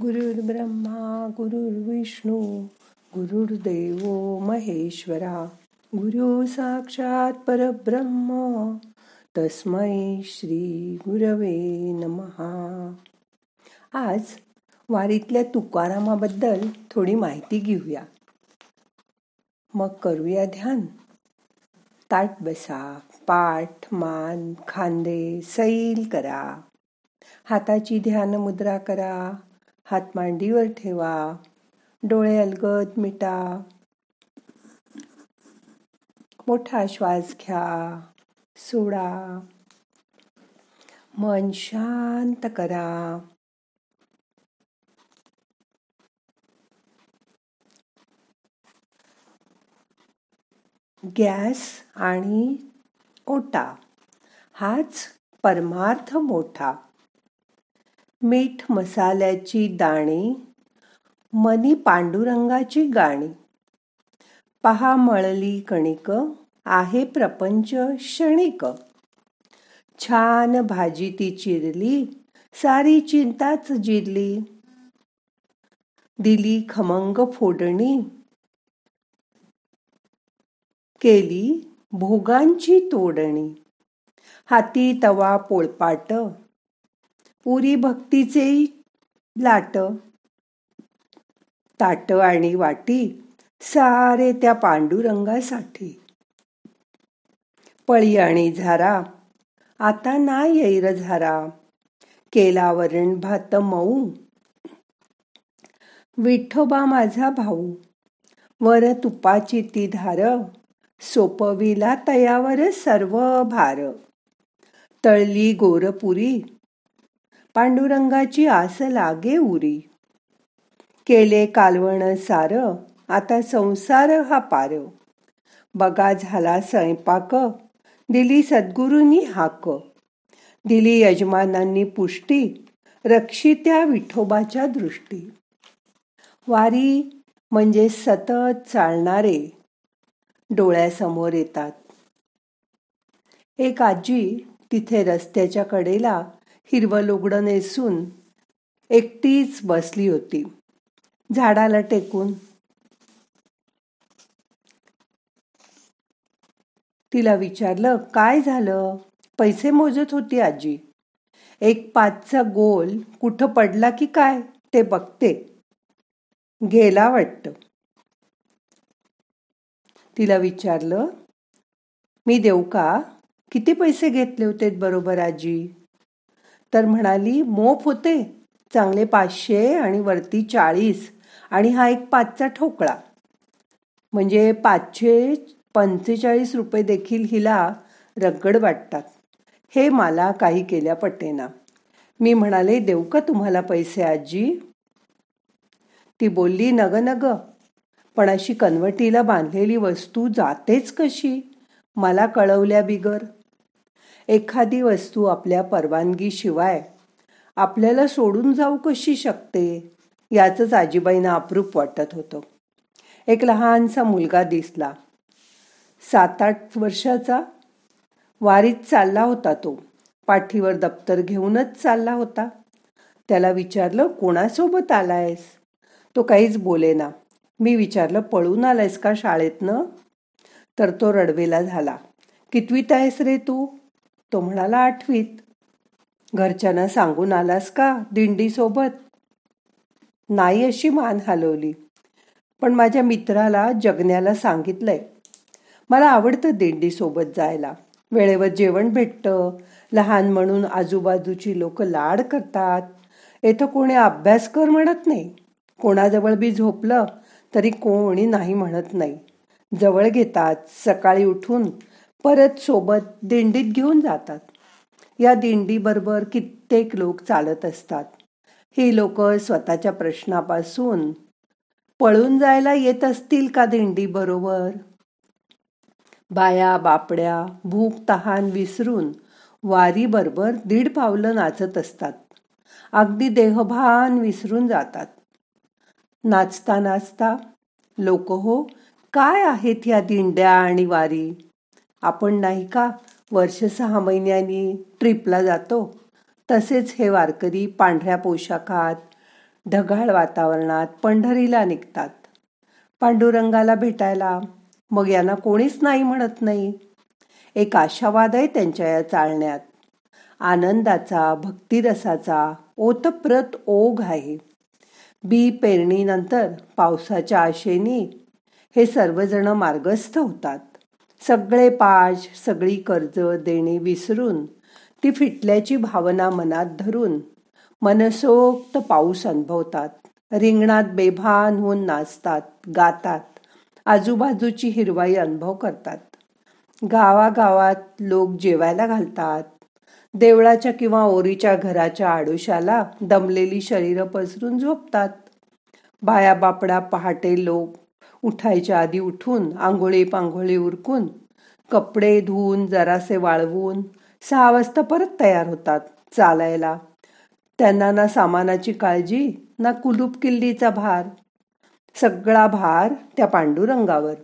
गुरुर्ब्रह्मा गुरुर्विष्णू गुरुर्देव महेश्वरा। गुरु साक्षात परब्रह्म तस्मै श्री गुरवे नमहा आज वारीतल्या तुकारामाबद्दल थोडी माहिती घेऊया. मग करूया ध्यान. ताट बसा पाठ मान खांदे सैल करा. हाताची ध्यान मुद्रा करा. हात मांडीवर ठेवा. डोळे अलगद मिटा. मोठा श्वास घ्या. सोडा. मन शांत करा. गॅस आणि ओटा. हाच परमार्थ मोठा. मीठ मसाल्याची दाणी मनी पांडुरंगाची गाणी. पहा मळली कणिक आहे प्रपंच क्षणिक. छान भाजी ती चिरली सारी चिंताच जिरली. दिली खमंग फोडणी. केली भोगांची तोडणी. हाती तवा पोळपाट. पुरी भक्तीचे लाट ताट आणि वाटी सारे त्या पांडुरंगासाठी. पळी आणि झारा आता ना येईर झारा केला वरण भात मऊ. विठोबा माझा भाऊ वर तुपाची ती धार सोपविला तयावर सर्व भार. तळली गोरपुरी पांडुरंगाची आस लागे उरी. केले कालवण सार आता संसार हा पार. बगा झाला स्वयंपाक दिली सद्गुरूंनी हाक. दिली यजमानांनी पुष्टी रक्षित्या विठोबाच्या दृष्टी. वारी म्हणजे सतत चालणारे डोळ्यासमोर येतात. एक आजी तिथे रस्त्याच्या कडेला हिरवं लुगडं नेसून एकटीच बसली होती. झाडाला टेकून तिला विचारलं काय झालं? पैसे मोजत होती आजी. एक पाचचा गोल कुठं पडला की काय ते बघते. गेला वाटत. तिला विचारलं मी देऊ का? किती पैसे घेतले होते बरोबर आजी? तर म्हणाली मोप होते. चांगले पाचशे आणि वरती चाळीस. आणि हा एक पाचचा ठोकळा. म्हणजे पाचशे पंचेचाळीस रुपये देखील हिला रगड वाटतात. हे मला काही केल्या पटेना. मी म्हणाले देऊ का तुम्हाला पैसे आजी? ती बोलली नग नग. पण अशी कनवटीला बांधलेली वस्तू जातेच कशी? मला कळवल्या बिगर. एखादी वस्तू आपल्या परवानगीशिवाय आपल्याला सोडून जाऊ कशी शकते? याचंच आजीबाईंना अप्रूप वाटत होतं. एक लहानसा मुलगा दिसला. सात आठ वर्षाचा वारीत चालला होता तो. पाठीवर दप्तर घेऊनच चालला होता. त्याला विचारलं कोणासोबत आलायस? तो काहीच बोलेना मी विचारलं पळून आलायस का शाळेतनं? तर तो रडवेला झाला. कितवीत आहेस रे तू? तो म्हणाला आठवीत. घरच्यांना सांगून आलास का दिंडीसोबत? नाही अशी मान हलवली. पण माझ्या मित्राला जगण्याला सांगितलंय. मला आवडतं दिंडीसोबत जायला. वेळेवर जेवण भेटतं. लहान म्हणून आजूबाजूची लोक लाड करतात. येथं कोणी अभ्यास कर म्हणत नाही. कोणाजवळ बी झोपलं तरी कोणी नाही म्हणत नाही. जवळ घेतात. सकाळी उठून परत सोबत दिंडीत घेऊन जातात. या दिंडीबरोबर कित्येक लोक चालत असतात. ही लोक स्वतःच्या प्रश्नापासून पळून जायला येत असतील का दिंडी बरोबर बाया बापड्या भूक तहान विसरून वारी बरोबर दीड पावलं नाचत असतात. अगदी देहभान विसरून जातात. नाचता नाचता लोक हो काय आहेत या दिंड्या आणि वारी? आपण नाही का? वर्ष सहा महिन्यांनी ट्रिपला जातो. तसेच हे वारकरी पांढऱ्या पोशाखात ढगाळ वातावरणात पंढरीला निघतात. पांडुरंगाला भेटायला मग यांना कोणीच नाही म्हणत नाही. एक आशावाद आहे त्यांच्या या चालण्यात. आनंदाचा भक्तिरसाचा ओतप्रत ओघ आहे. बी पेरणीनंतर पावसाच्या आशेनी हे सर्वजण मार्गस्थ होतात. सगळे पाश सगळी कर्ज देणे विसरून ती फिटल्याची भावना मनात धरून मनसोक्त पाऊस अनुभवतात. रिंगणात बेभान होऊन नाचतात गातात. आजूबाजूची हिरवाई अनुभव करतात. गावागावात लोक जेवायला घालतात. देवळाच्या किंवा ओरीच्या घराच्या आडोशाला दमलेली शरीर पसरून झोपतात. बाया बापडा पहाटे लोक उठायच्या आधी उठून आंघोळी पांघोळी उरकून कपडे धुवून जरासे वाळवून सहा वाजता परत तयार होतात चालायला. त्यांना ना सामानाची काळजी ना कुलूप किल्लीचा भार. सगळा भार त्या पांडुरंगावर.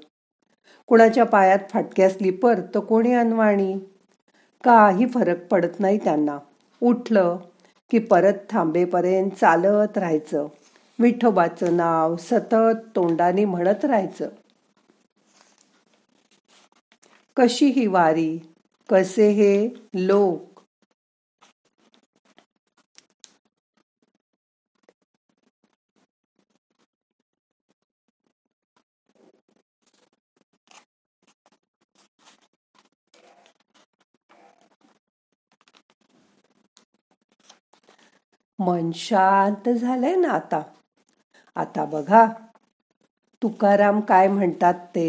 कुणाच्या पायात फाटक्या स्लीपर तर कोणी अनवाणी. काही फरक पडत नाही त्यांना. उठलं की परत थांबेपर्यंत चालत राहायचं. विठोबाचं नाव सतत तोंडाने म्हणत राहायचं. कशी ही वारी? कसे हे लोक? मन शांत झालंय ना आता. आता बघा. तुकाराम काय म्हणतात ते?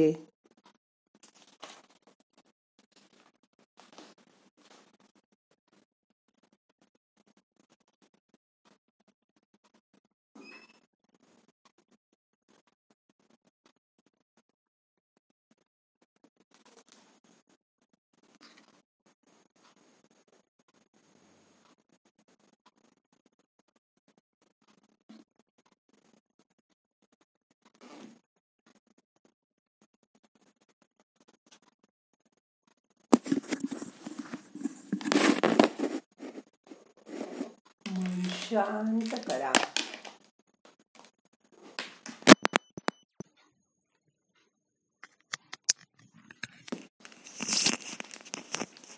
शांत करा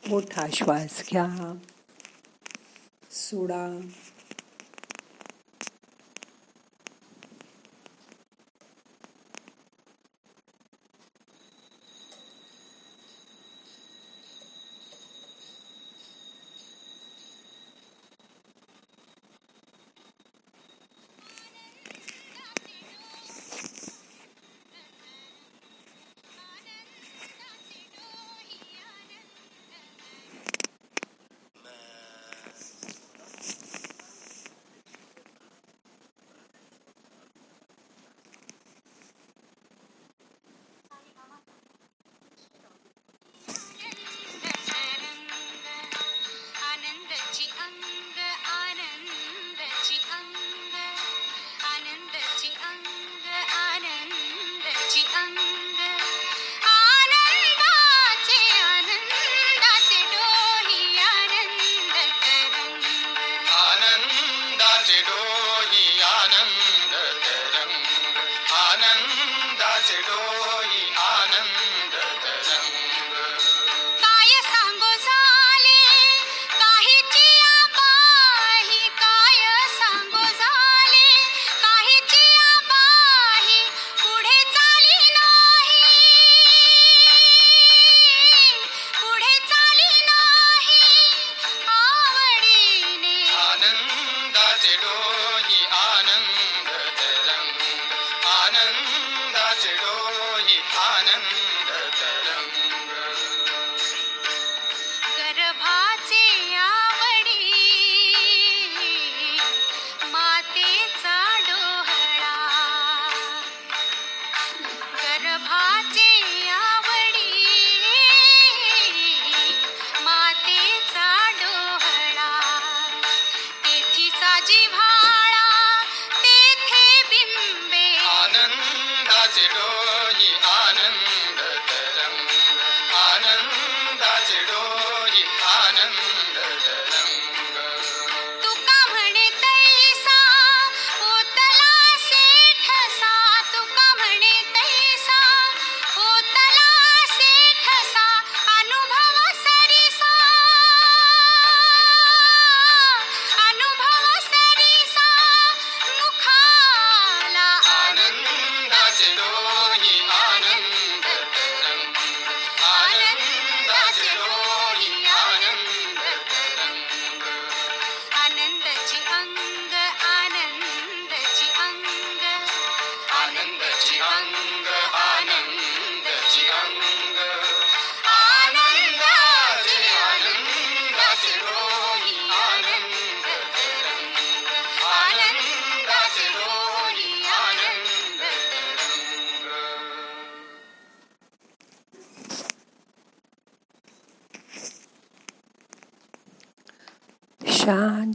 मोठा श्वास घ्या सोडा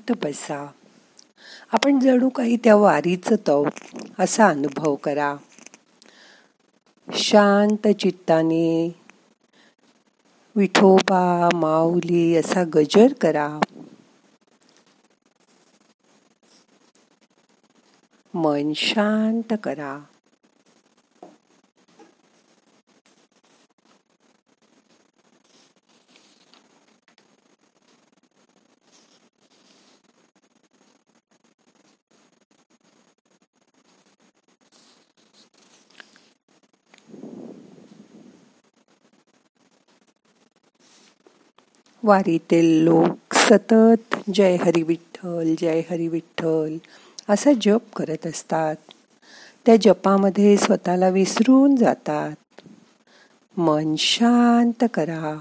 शांत बसा आपण जणू काही त्या वारीचं तव असा अनुभव करा. शांत चित्ताने विठोबा माऊली असा गजर करा. मन शांत करा. वारीतील लोक सतत जय हरी विठ्ठल जय हरी विठ्ठल असा जप करत असतात. त्या जपामध्ये स्वतःला विसरून जातात. मन शांत करा.